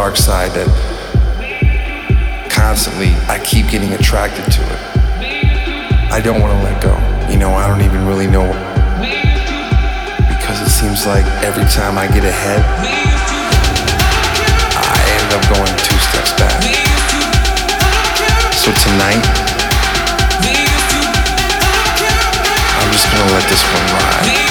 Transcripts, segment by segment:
dark side that constantly I keep getting attracted to it. I don't want to let go. You know, I don't even really know because it seems like every time I get ahead, I end up going two steps back. So tonight, I'm just gonna let this one ride.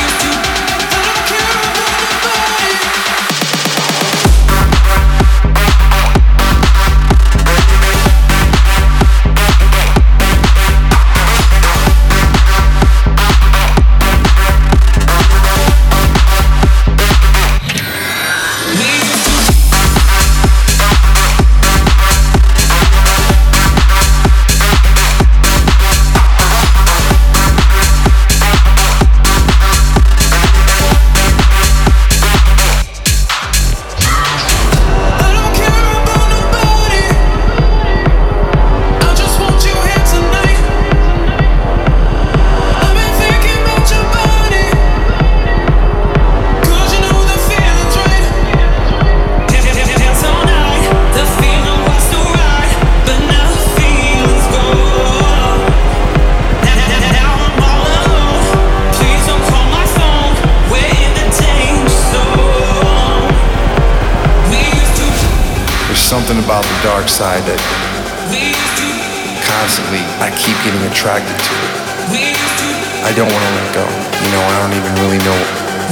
Dark side that constantly I keep getting attracted to it. I don't want to let go. You know, I don't even really know.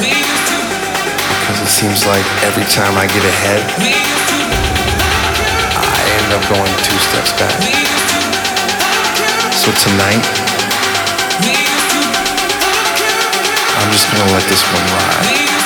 Because it seems like every time I get ahead, I end up going two steps back. So tonight, I'm just gonna let this one ride.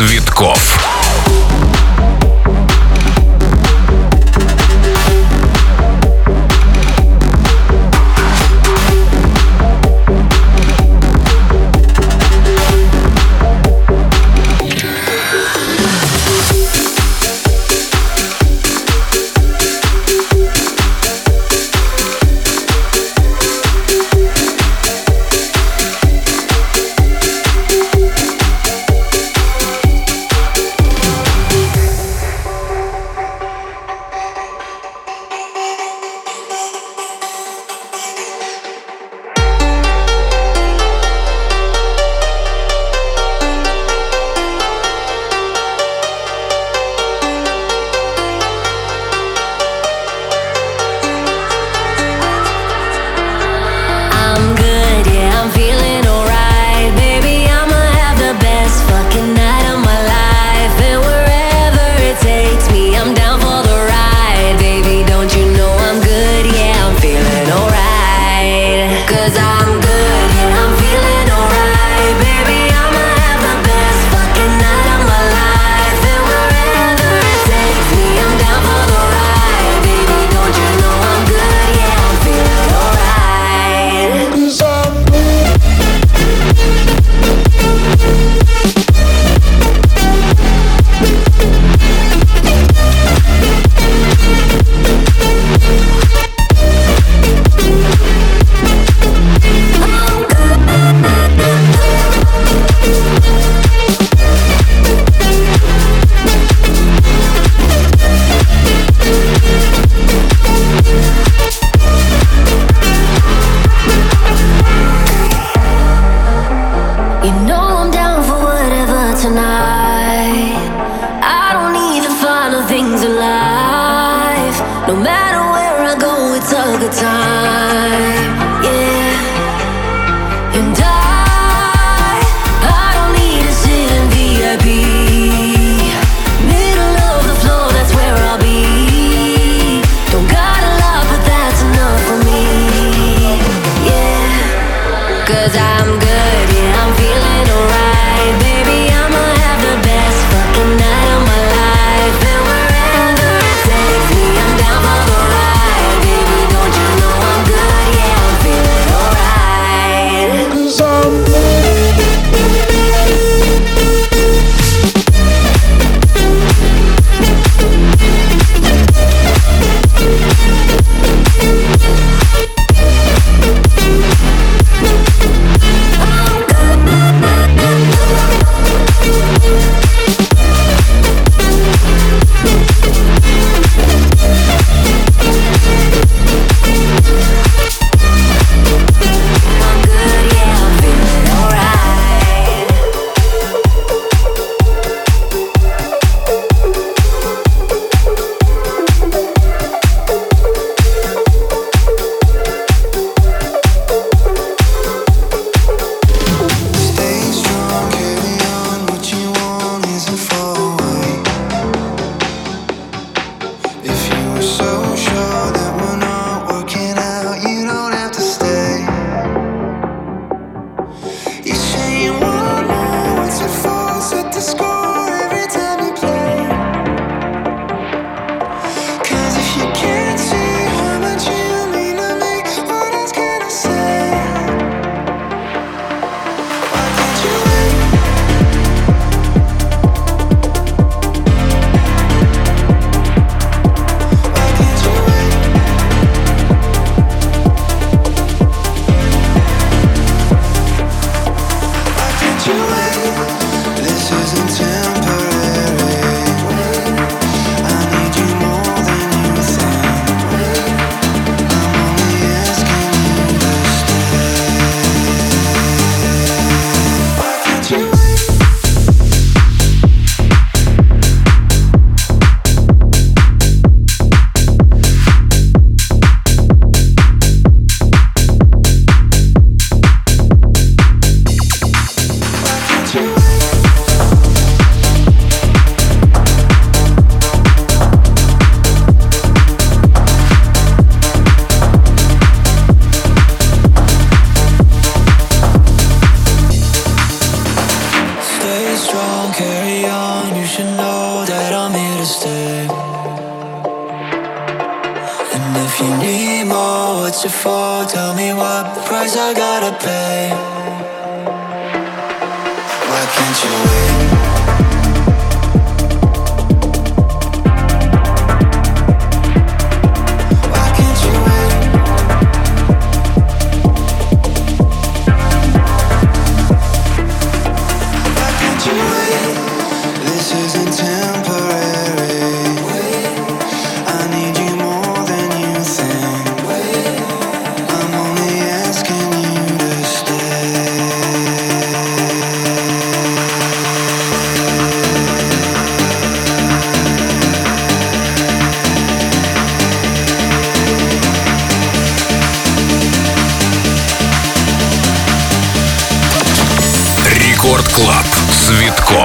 Цветков.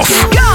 Go!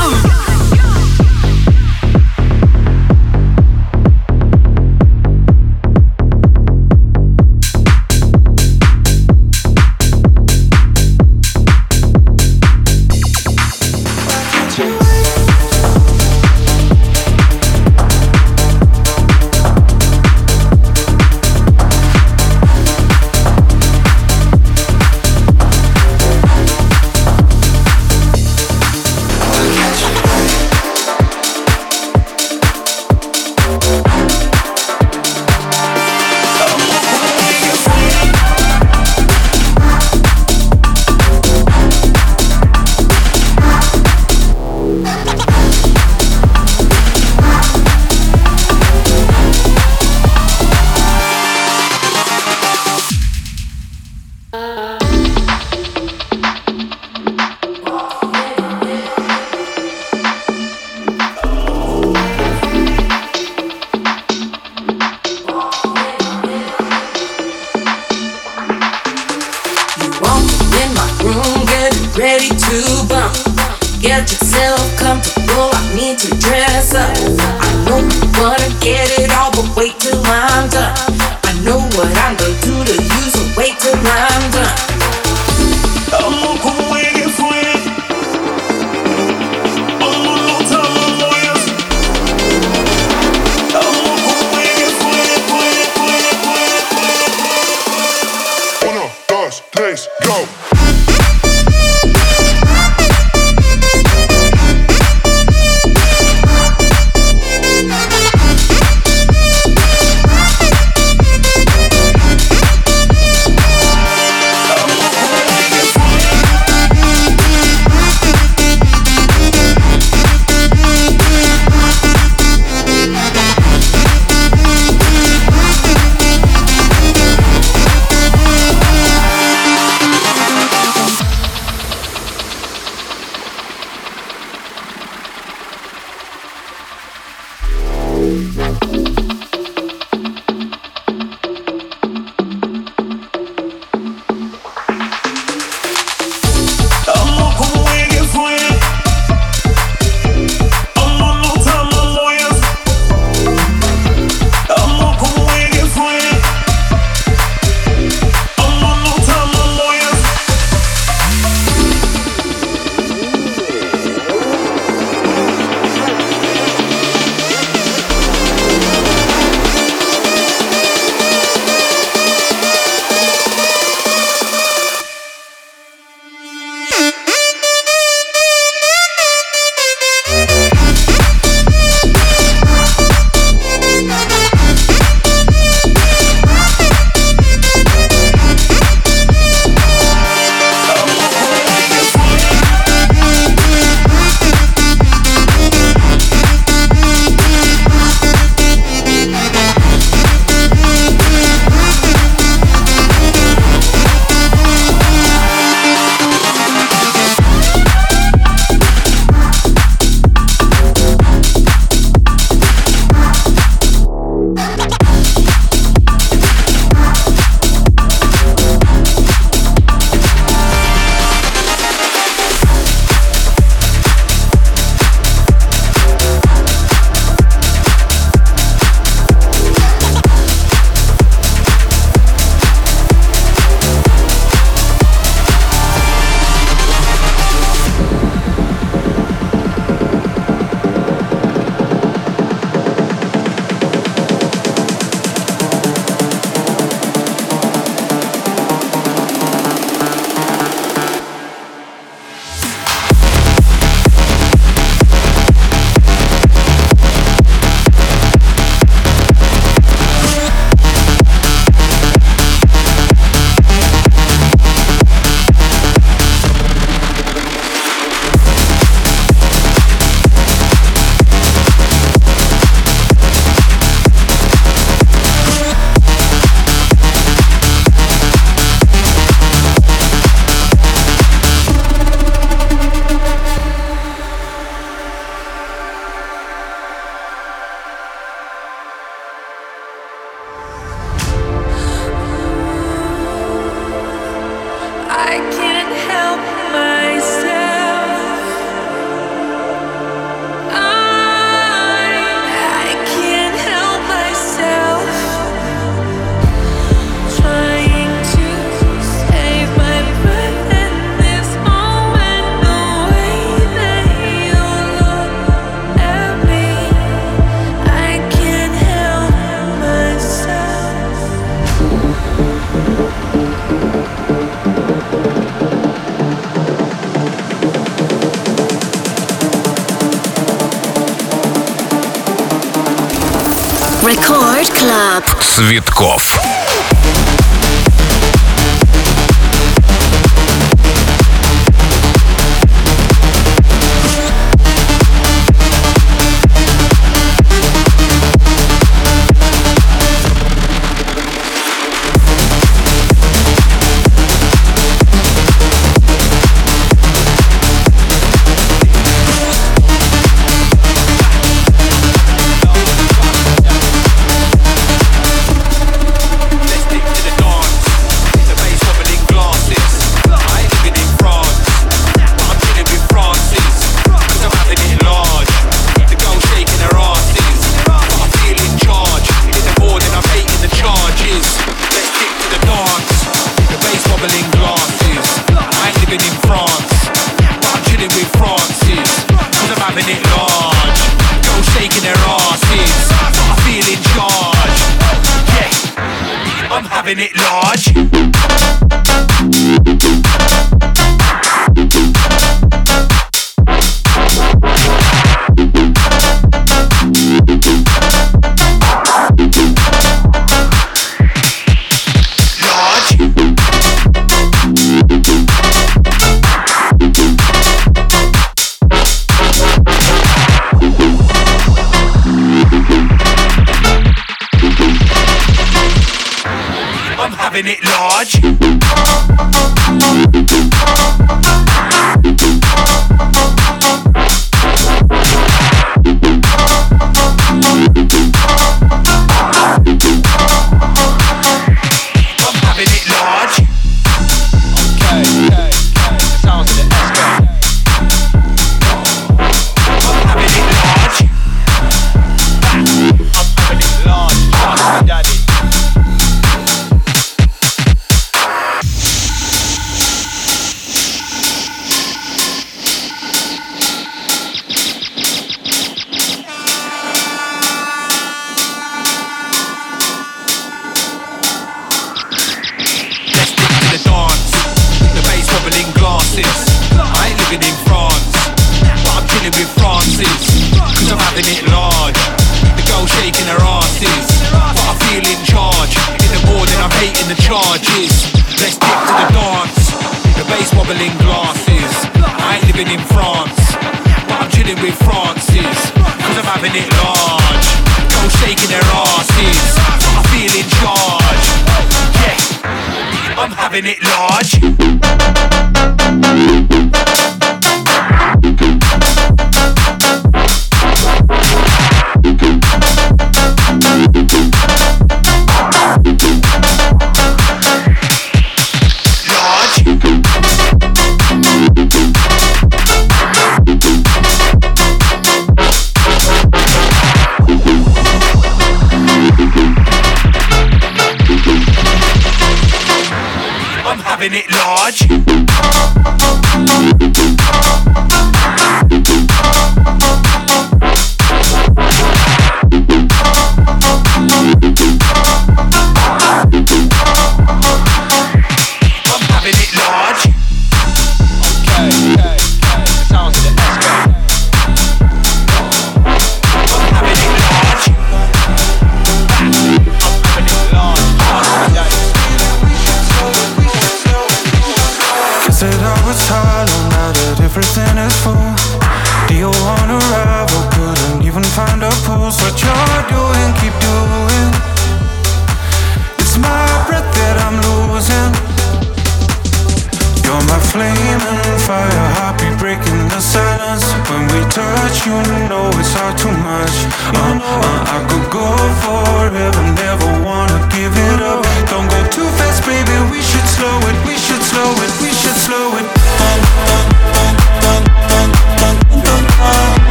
Club. Цветков.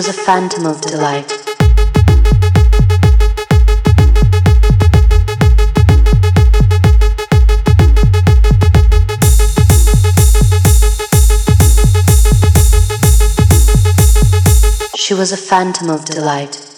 Was a phantom of delight. She was a phantom of delight.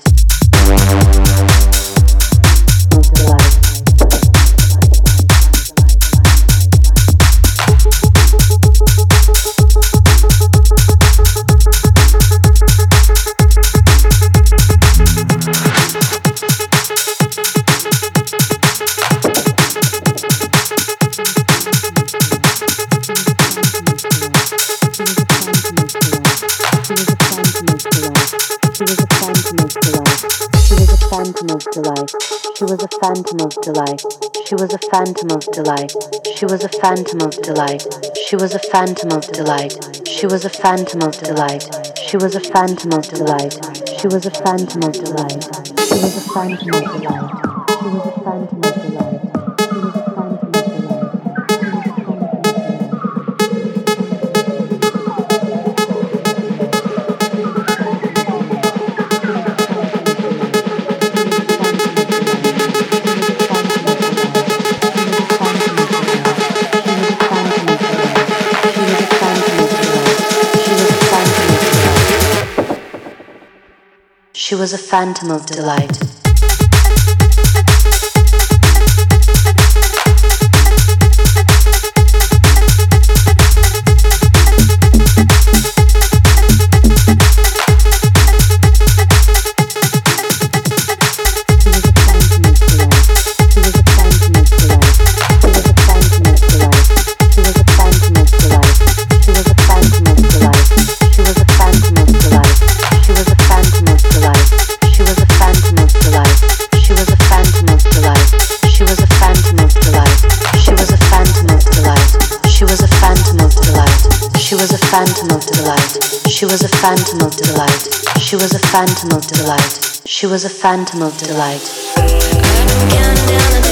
Phantom of delight. She was a phantom of delight. She was a phantom of delight. She was a phantom of delight. She was a phantom of delight. She was a phantom of delight. She was a phantom of delight. She was a phantom of delight. Was a phantom of delight. Phantom of delight. She was a phantom of delight. She was a phantom of delight. to the wind. But before I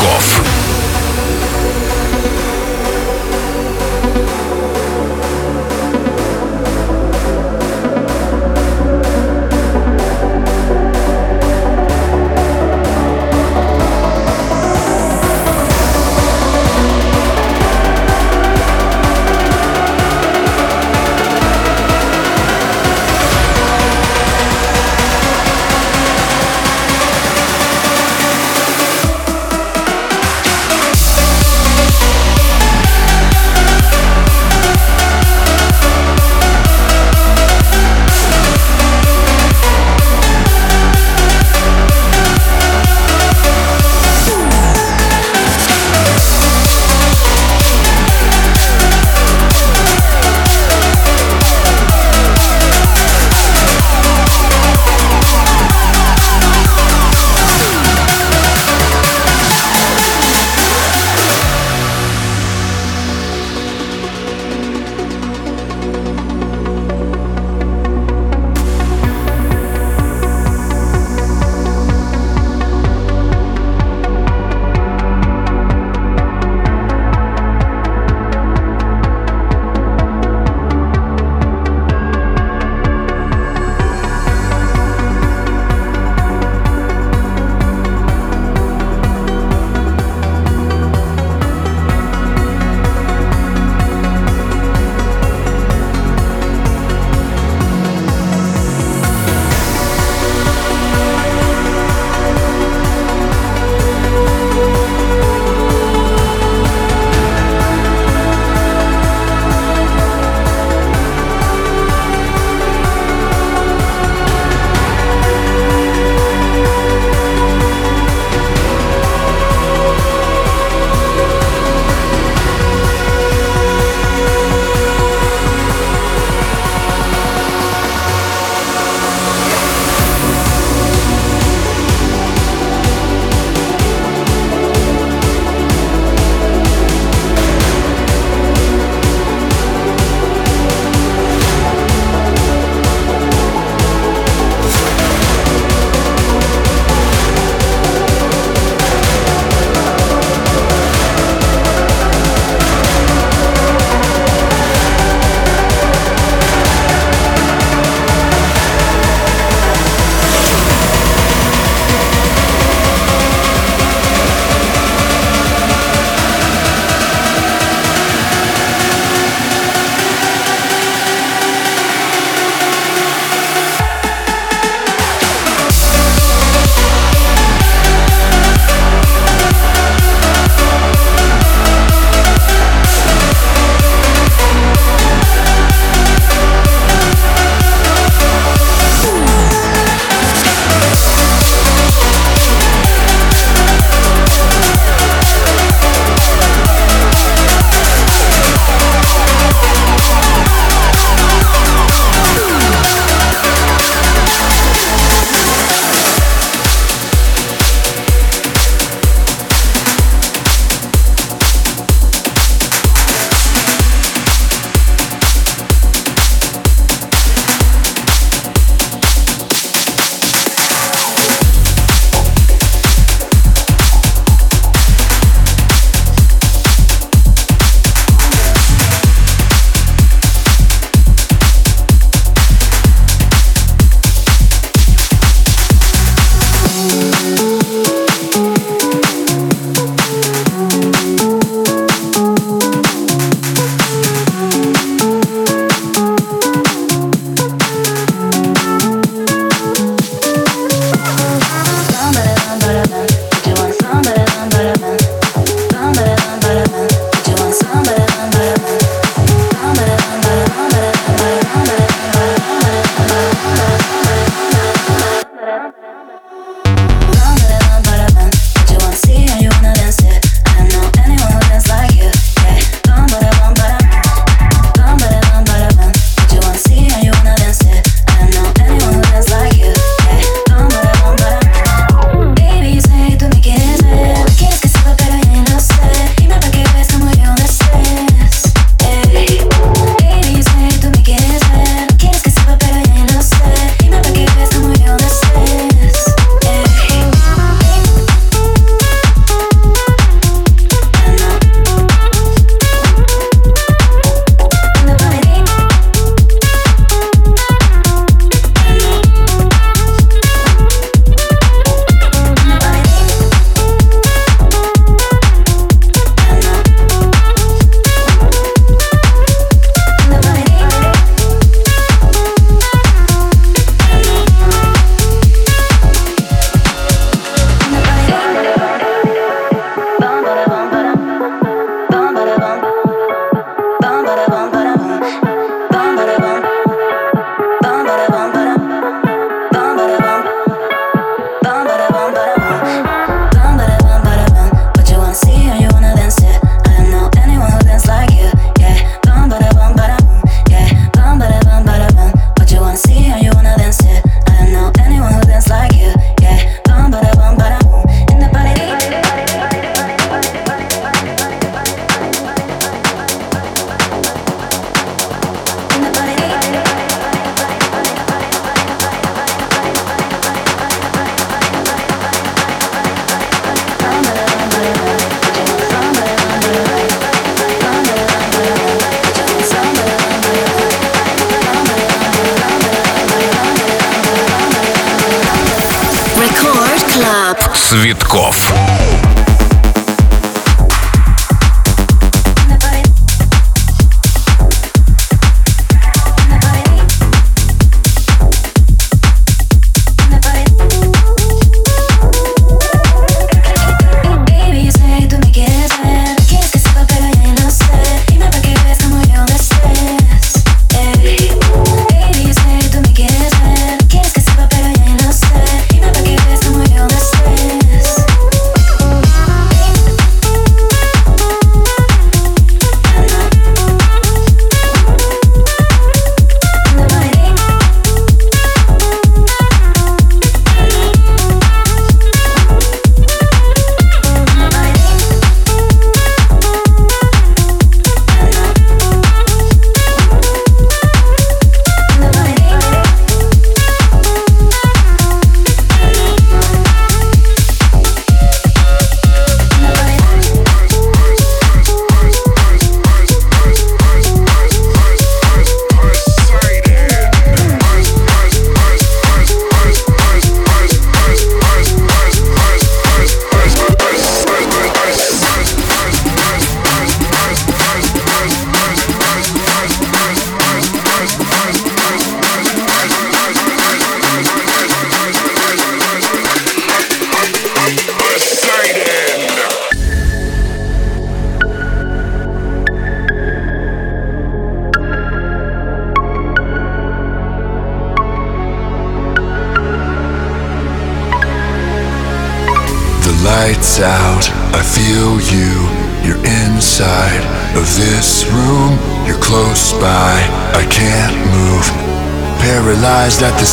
Цветков.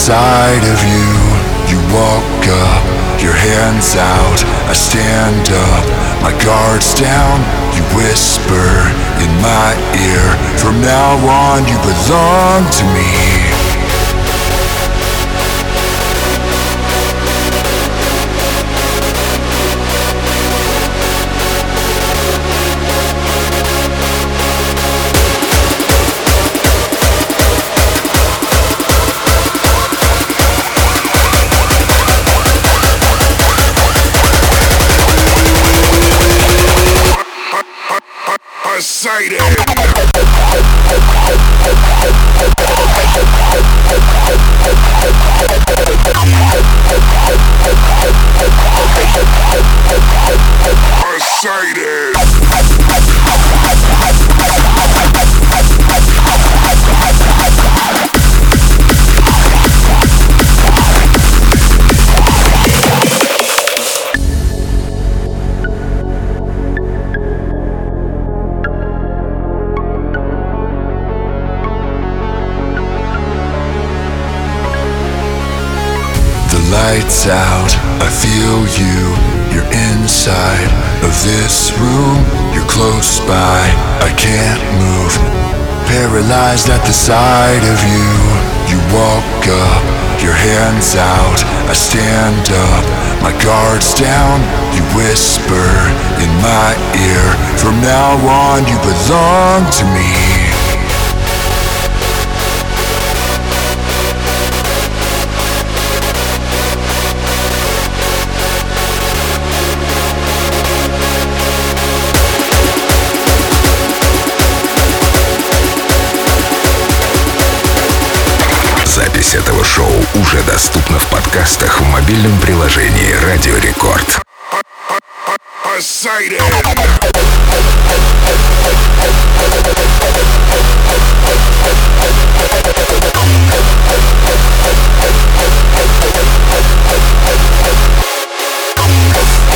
Sight of you. You walk up, your hands out, I stand up, my guard's down. You whisper in my ear, from now on, you belong to me. Out, I feel you. You're inside of this room, you're close by, I can't move. Paralyzed at the sight of you. You walk up, your hands out, I stand up, my guard's down. You whisper in my ear, from now on, you belong to me. Запись этого шоу уже доступна в подкастах в мобильном приложении «Радио Рекорд». Poseidon.